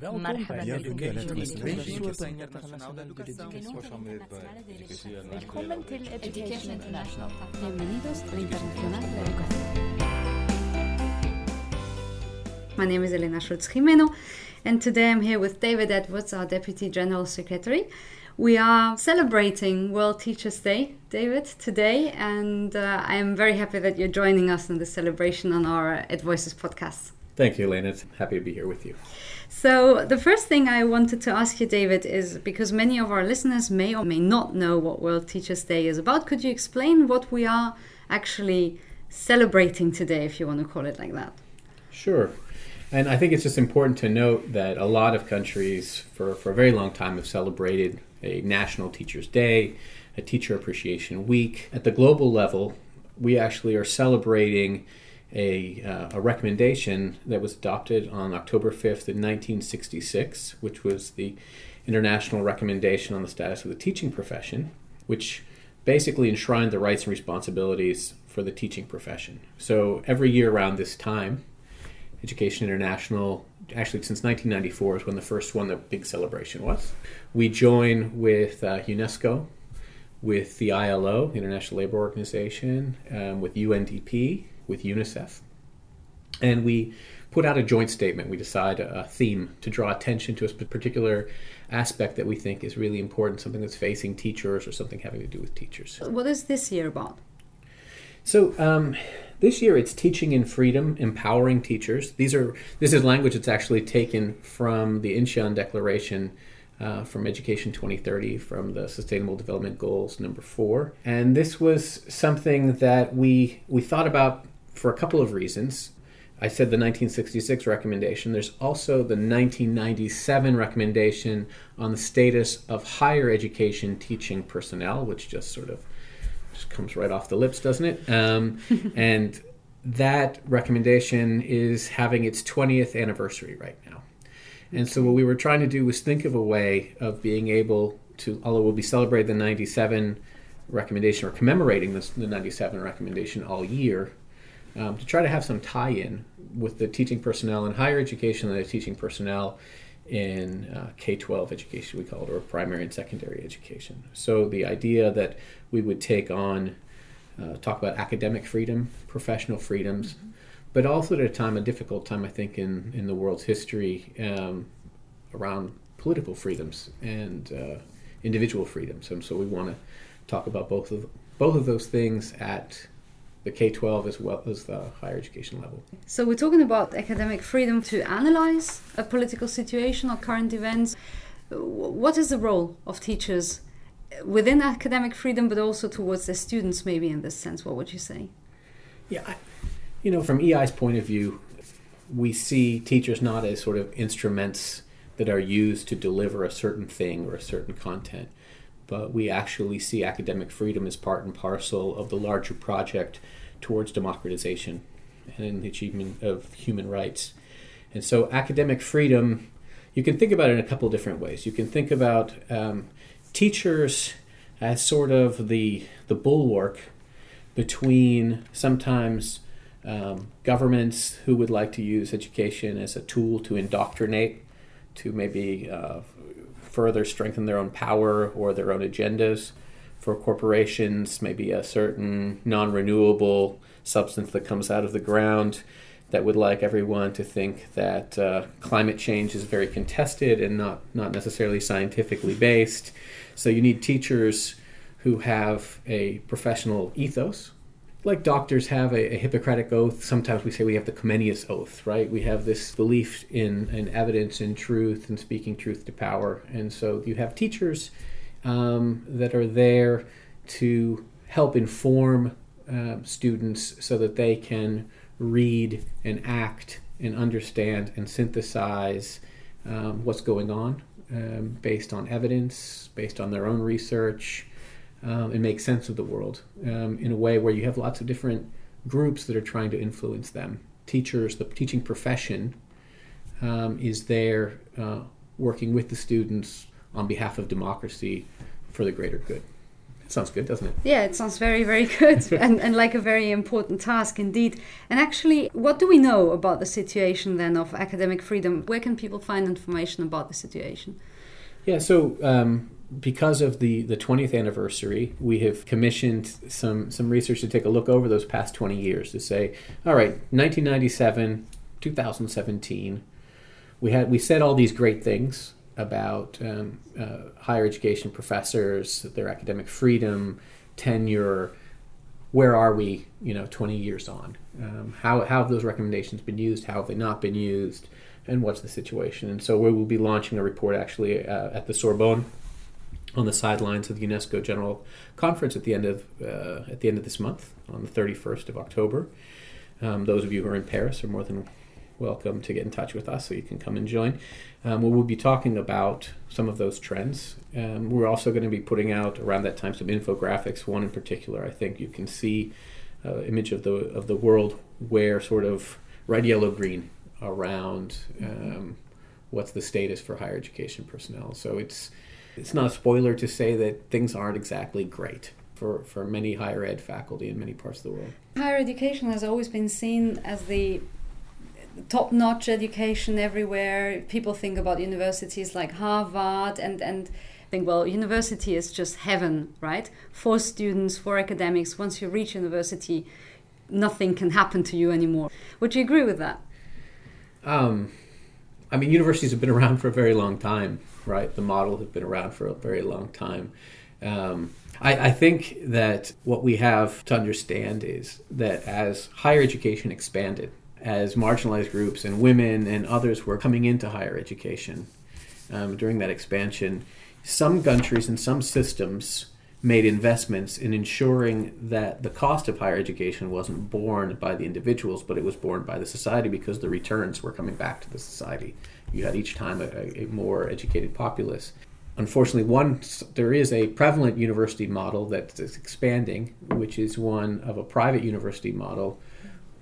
My name is Elena Schultz Jimeno, and today I'm here with David Edwards, our Deputy General Secretary. We are celebrating World Teachers Day, David, today, and uh, I'm very happy that you're joining us in the celebration on our Ed Voices podcast. Thank you, Elena. It's happy to be here with you. So, the first thing I wanted to ask you, David, is because many of our listeners may or may not know what World Teachers' Day is about, could you explain what we are actually celebrating today, if you want to call it like that? Sure. And I think it's just important to note that a lot of countries, for, for a very long time, have celebrated a National Teachers' Day, a Teacher Appreciation Week. At the global level, we actually are celebrating a, uh, a recommendation that was adopted on October 5th in 1966, which was the International Recommendation on the Status of the Teaching Profession, which basically enshrined the rights and responsibilities for the teaching profession. So every year around this time, Education International, actually since 1994 is when the first one, the big celebration was. We join with uh, UNESCO, with the ILO, International Labor Organization, um, with UNDP, with UNICEF, and we put out a joint statement. We decide a, theme to draw attention to a particular aspect that we think is really important, something that's facing teachers or something having to do with teachers. What is this year about? So um, this year it's teaching in freedom, empowering teachers. These are this is language that's actually taken from the Incheon Declaration uh, from Education 2030, from the Sustainable Development Goals number four, and this was something that we we thought about for a couple of reasons. I said the 1966 recommendation. There's also the 1997 recommendation on the status of higher education teaching personnel, which just sort of just comes right off the lips, doesn't it? Um, and that recommendation is having its 20th anniversary right now. And so, what we were trying to do was think of a way of being able to, although we'll be celebrating the 97 recommendation or commemorating this, the 97 recommendation all year, um, to try to have some tie in with the teaching personnel in higher education and the teaching personnel in uh, K 12 education, we call it, or primary and secondary education. So the idea that we would take on, uh, talk about academic freedom, professional freedoms, but also at a time, a difficult time, I think, in, in the world's history um, around political freedoms and uh, individual freedoms. And so we want to talk about both of both of those things at the K 12 as well as the higher education level. So, we're talking about academic freedom to analyze a political situation or current events. What is the role of teachers within academic freedom, but also towards their students, maybe in this sense? What would you say? Yeah, I, you know, from EI's point of view, we see teachers not as sort of instruments that are used to deliver a certain thing or a certain content, but we actually see academic freedom as part and parcel of the larger project towards democratization and the achievement of human rights. And so, academic freedom, you can think about it in a couple different ways. You can think about um, teachers as sort of the the bulwark between sometimes um, governments who would like to use education as a tool to indoctrinate, to maybe uh, further strengthen their own power or their own agendas. For corporations, maybe a certain non renewable substance that comes out of the ground that would like everyone to think that uh, climate change is very contested and not, not necessarily scientifically based. So you need teachers who have a professional ethos. Like doctors have a, a, Hippocratic oath, sometimes we say we have the Comenius oath, right? We have this belief in, in evidence and truth and speaking truth to power. And so you have teachers um, that are there to help inform uh, students so that they can read and act and understand and synthesize um, what's going on um, based on evidence, based on their own research, um, and make sense of the world um, in a way where you have lots of different groups that are trying to influence them. Teachers, the teaching profession, um, is there uh, working with the students on behalf of democracy for the greater good. Sounds good, doesn't it? Yeah, it sounds very, very good and, and like a very important task indeed. And actually, what do we know about the situation then of academic freedom? Where can people find information about the situation? Yeah, so um, because of the, the 20th anniversary, we have commissioned some, some research to take a look over those past 20 years to say, all right, 1997, 2017, we had we said all these great things about um, uh, higher education professors, their academic freedom, tenure. Where are we, you know, 20 years on? Um, how, how have those recommendations been used? How have they not been used? And what's the situation? And so we will be launching a report actually uh, at the Sorbonne on the sidelines of the UNESCO General Conference at the end of uh, at the end of this month on the 31st of October. Um, those of you who are in Paris are more than welcome to get in touch with us so you can come and join. Um, we'll be talking about some of those trends. Um, we're also going to be putting out around that time some infographics. One in particular, I think you can see uh, image of the of the world where sort of red, yellow, green around um, what's the status for higher education personnel. So it's it's not a spoiler to say that things aren't exactly great for, for many higher ed faculty in many parts of the world. Higher education has always been seen as the top notch education everywhere. People think about universities like Harvard and, and think, well, university is just heaven, right? For students, for academics. Once you reach university, nothing can happen to you anymore. Would you agree with that? Um, I mean, universities have been around for a very long time, right? The model has been around for a very long time. Um, I, I, think that what we have to understand is that as higher education expanded, as marginalized groups and women and others were coming into higher education um, during that expansion, some countries and some systems made investments in ensuring that the cost of higher education wasn't borne by the individuals, but it was borne by the society because the returns were coming back to the society. You had each time a, a more educated populace. Unfortunately, one there is a prevalent university model that is expanding, which is one of a private university model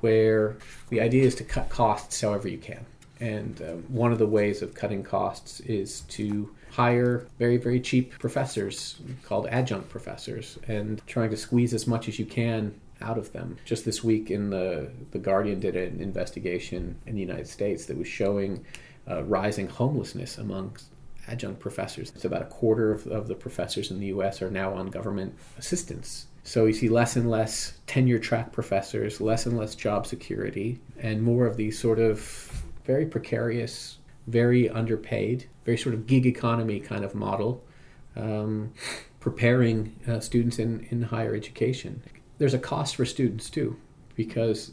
where the idea is to cut costs however you can. And uh, one of the ways of cutting costs is to hire very, very cheap professors called adjunct professors and trying to squeeze as much as you can out of them. Just this week in the the Guardian did an investigation in the United States that was showing uh, rising homelessness among adjunct professors. It's about a quarter of, of the professors in the U.S. are now on government assistance so you see less and less tenure track professors, less and less job security, and more of these sort of very precarious, very underpaid, very sort of gig economy kind of model, um, preparing uh, students in, in higher education. There's a cost for students too, because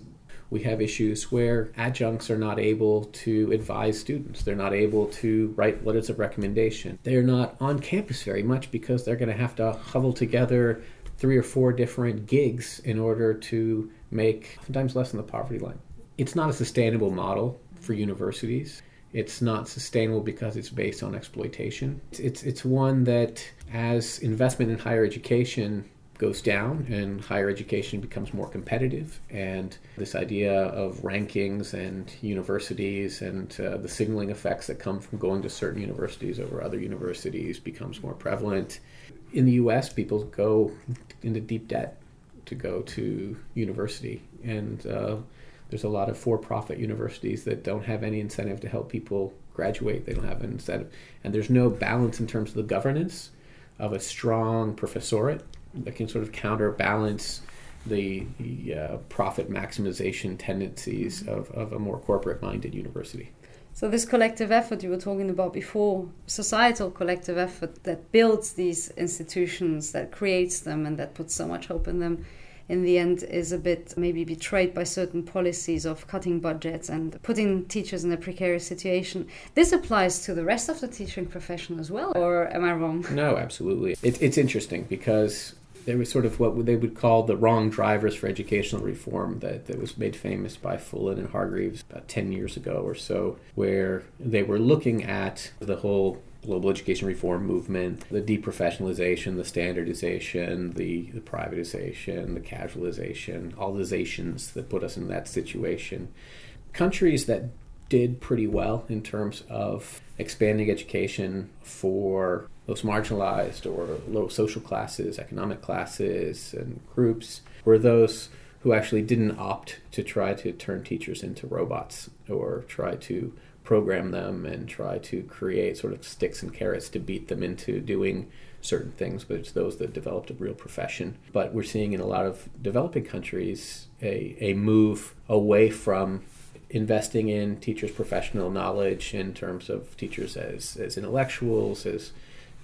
we have issues where adjuncts are not able to advise students. They're not able to write letters of recommendation. They're not on campus very much because they're going to have to huddle together three or four different gigs in order to make sometimes less than the poverty line. It's not a sustainable model for universities. It's not sustainable because it's based on exploitation. It's, it's, it's one that, as investment in higher education goes down and higher education becomes more competitive, and this idea of rankings and universities and uh, the signaling effects that come from going to certain universities over other universities becomes more prevalent in the U.S., people go into deep debt to go to university, and uh, there's a lot of for-profit universities that don't have any incentive to help people graduate. They don't have an incentive, and there's no balance in terms of the governance of a strong professorate that can sort of counterbalance the, the uh, profit maximization tendencies of, of a more corporate-minded university. So this collective effort you were talking about before, societal collective effort that builds these institutions, that creates them, and that puts so much hope in them, in the end is a bit maybe betrayed by certain policies of cutting budgets and putting teachers in a precarious situation. This applies to the rest of the teaching profession as well, or am I wrong? No, absolutely. It, it's interesting because there was sort of what they would call the wrong drivers for educational reform that, that was made famous by Fullan and Hargreaves about 10 years ago or so, where they were looking at the whole global education reform movement, the deprofessionalization, the standardization, the, the privatization, the casualization, all the zations that put us in that situation. Countries that did pretty well in terms of expanding education for most marginalized or low social classes, economic classes, and groups were those who actually didn't opt to try to turn teachers into robots or try to program them and try to create sort of sticks and carrots to beat them into doing certain things, but it's those that developed a real profession. But we're seeing in a lot of developing countries a, a move away from investing in teachers' professional knowledge in terms of teachers as, as intellectuals, as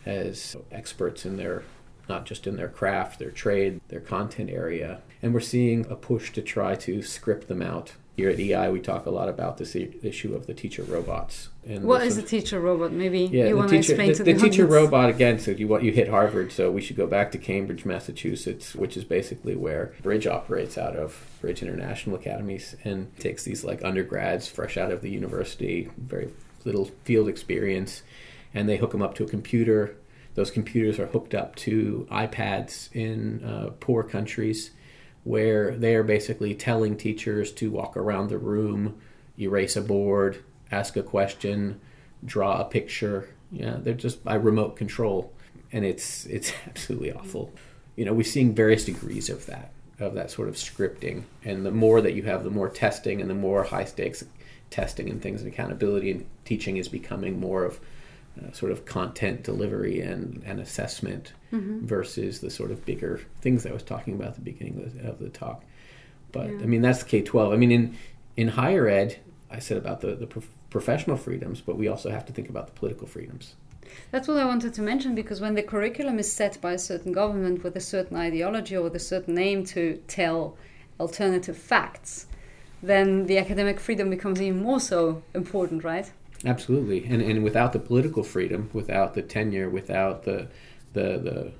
as experts in their not just in their craft, their trade, their content area. And we're seeing a push to try to script them out here at EI, we talk a lot about this issue of the teacher robots. And what is a teacher robot? Maybe yeah, you want to explain the, to the, the teacher audience. robot again. So you what you hit Harvard. So we should go back to Cambridge, Massachusetts, which is basically where Bridge operates out of Bridge International Academies, and takes these like undergrads fresh out of the university, very little field experience, and they hook them up to a computer. Those computers are hooked up to iPads in uh, poor countries where they are basically telling teachers to walk around the room, erase a board, ask a question, draw a picture. Yeah, they're just by remote control, and it's it's absolutely awful. You know, we're seeing various degrees of that of that sort of scripting, and the more that you have, the more testing, and the more high stakes testing and things and accountability and teaching is becoming more of uh, sort of content delivery and, and assessment mm-hmm. versus the sort of bigger things I was talking about at the beginning of the, of the talk. But yeah. I mean, that's K 12. I mean, in, in higher ed, I said about the, the pro- professional freedoms, but we also have to think about the political freedoms. That's what I wanted to mention because when the curriculum is set by a certain government with a certain ideology or with a certain aim to tell alternative facts, then the academic freedom becomes even more so important, right? Absolutely, and and without the political freedom, without the tenure, without the the the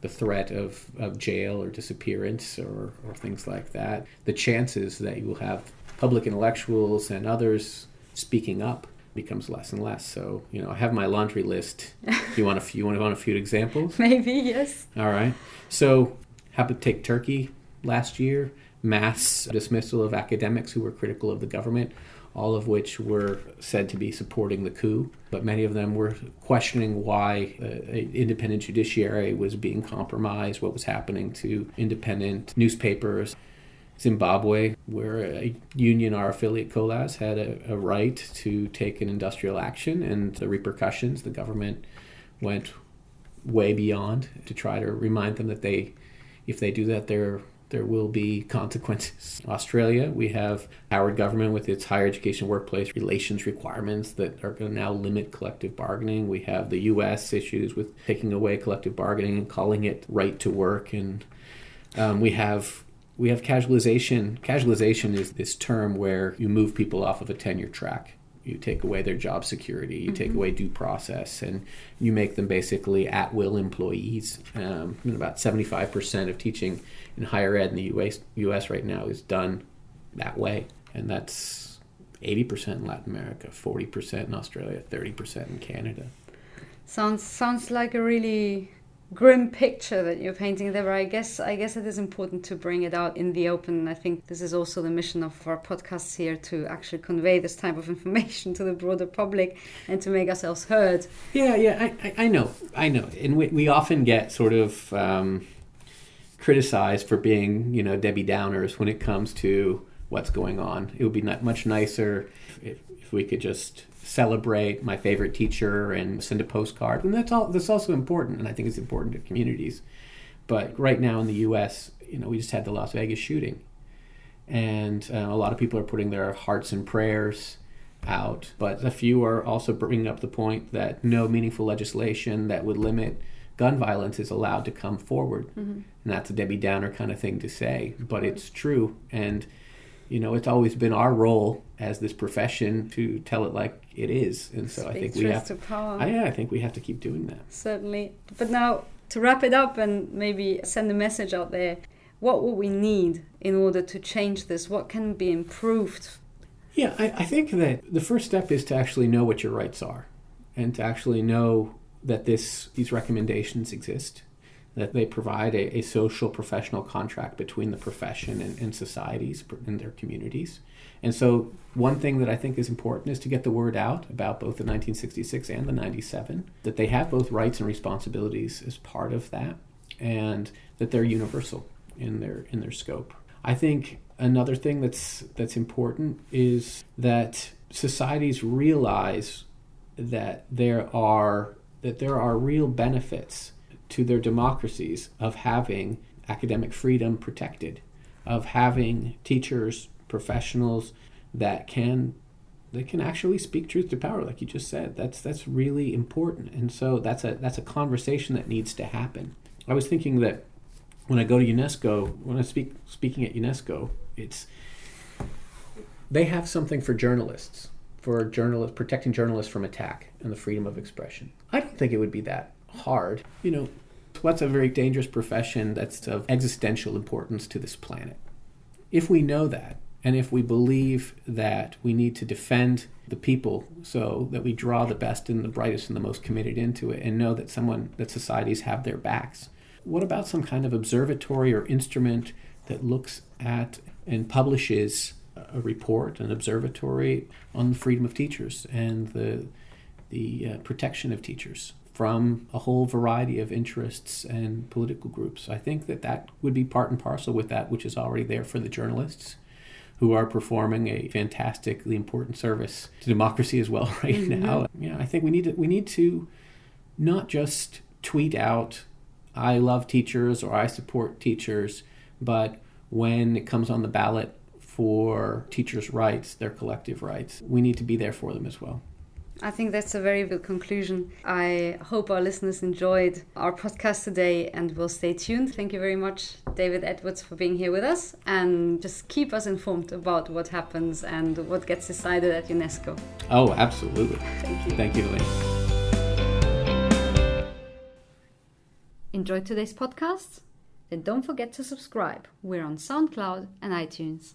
the threat of, of jail or disappearance or, or things like that, the chances that you will have public intellectuals and others speaking up becomes less and less. So, you know, I have my laundry list. you want a few, you want, want a few examples? Maybe, yes. All right. So, happened to take Turkey last year, mass dismissal of academics who were critical of the government all of which were said to be supporting the coup, but many of them were questioning why uh, independent judiciary was being compromised, what was happening to independent newspapers. Zimbabwe, where a union, our affiliate COLAS, had a, a right to take an industrial action, and the repercussions, the government went way beyond to try to remind them that they, if they do that, they're there will be consequences. Australia, we have Howard government with its higher education workplace relations requirements that are going to now limit collective bargaining. We have the U.S. issues with taking away collective bargaining and calling it right to work, and um, we have we have casualization. Casualization is this term where you move people off of a tenure track you take away their job security, you mm-hmm. take away due process, and you make them basically at will employees. Um, about 75% of teaching in higher ed in the US, US right now is done that way. And that's 80% in Latin America, 40% in Australia, 30% in Canada. Sounds sounds like a really grim picture that you're painting there. But I guess I guess it is important to bring it out in the open. I think this is also the mission of our podcasts here to actually convey this type of information to the broader public and to make ourselves heard. Yeah, yeah, I, I, know, I know, and we, we often get sort of um, criticized for being, you know, Debbie Downers when it comes to what's going on. It would be much nicer if, if we could just celebrate my favorite teacher and send a postcard. And that's all. That's also important, and I think it's important to communities. But right now in the U.S., you know, we just had the Las Vegas shooting, and uh, a lot of people are putting their hearts and prayers out. But a few are also bringing up the point that no meaningful legislation that would limit gun violence is allowed to come forward, mm-hmm. and that's a Debbie Downer kind of thing to say, but it's true and you know, it's always been our role as this profession to tell it like it is, and so Speak I think we have. To power. I, yeah, I think we have to keep doing that. Certainly, but now to wrap it up and maybe send a message out there, what would we need in order to change this? What can be improved? Yeah, I, I think that the first step is to actually know what your rights are, and to actually know that this these recommendations exist, that they provide a, a social professional contract between the profession and, and societies in their communities. And so, one thing that I think is important is to get the word out about both the 1966 and the 97, that they have both rights and responsibilities as part of that, and that they're universal in their in their scope. I think another thing that's that's important is that societies realize that there are that there are real benefits to their democracies of having academic freedom protected, of having teachers, professionals that can that can actually speak truth to power, like you just said. That's that's really important, and so that's a that's a conversation that needs to happen. I was thinking that when I go to UNESCO, when I speak speaking at UNESCO, it's they have something for journalists, for journalists protecting journalists from attack and the freedom of expression. I don't think it would be that hard. You know, what's a very dangerous profession that's of existential importance to this planet. If we know that, and if we believe that we need to defend the people so that we draw the best and the brightest and the most committed into it and know that someone that societies have their backs what about some kind of observatory or instrument that looks at and publishes a report, an observatory on the freedom of teachers and the the uh, protection of teachers from a whole variety of interests and political groups. I think that that would be part and parcel with that which is already there for the journalists who are performing a fantastically important service to democracy as well right mm-hmm. now. Yeah, I think we need to we need to not just tweet out I love teachers or I support teachers, but when it comes on the ballot for teachers' rights, their collective rights, we need to be there for them as well. I think that's a very good conclusion. I hope our listeners enjoyed our podcast today and will stay tuned. Thank you very much, David Edwards, for being here with us and just keep us informed about what happens and what gets decided at UNESCO. Oh, absolutely. Thank you. Thank you, Helene. Enjoyed today's podcast? Then don't forget to subscribe. We're on SoundCloud and iTunes.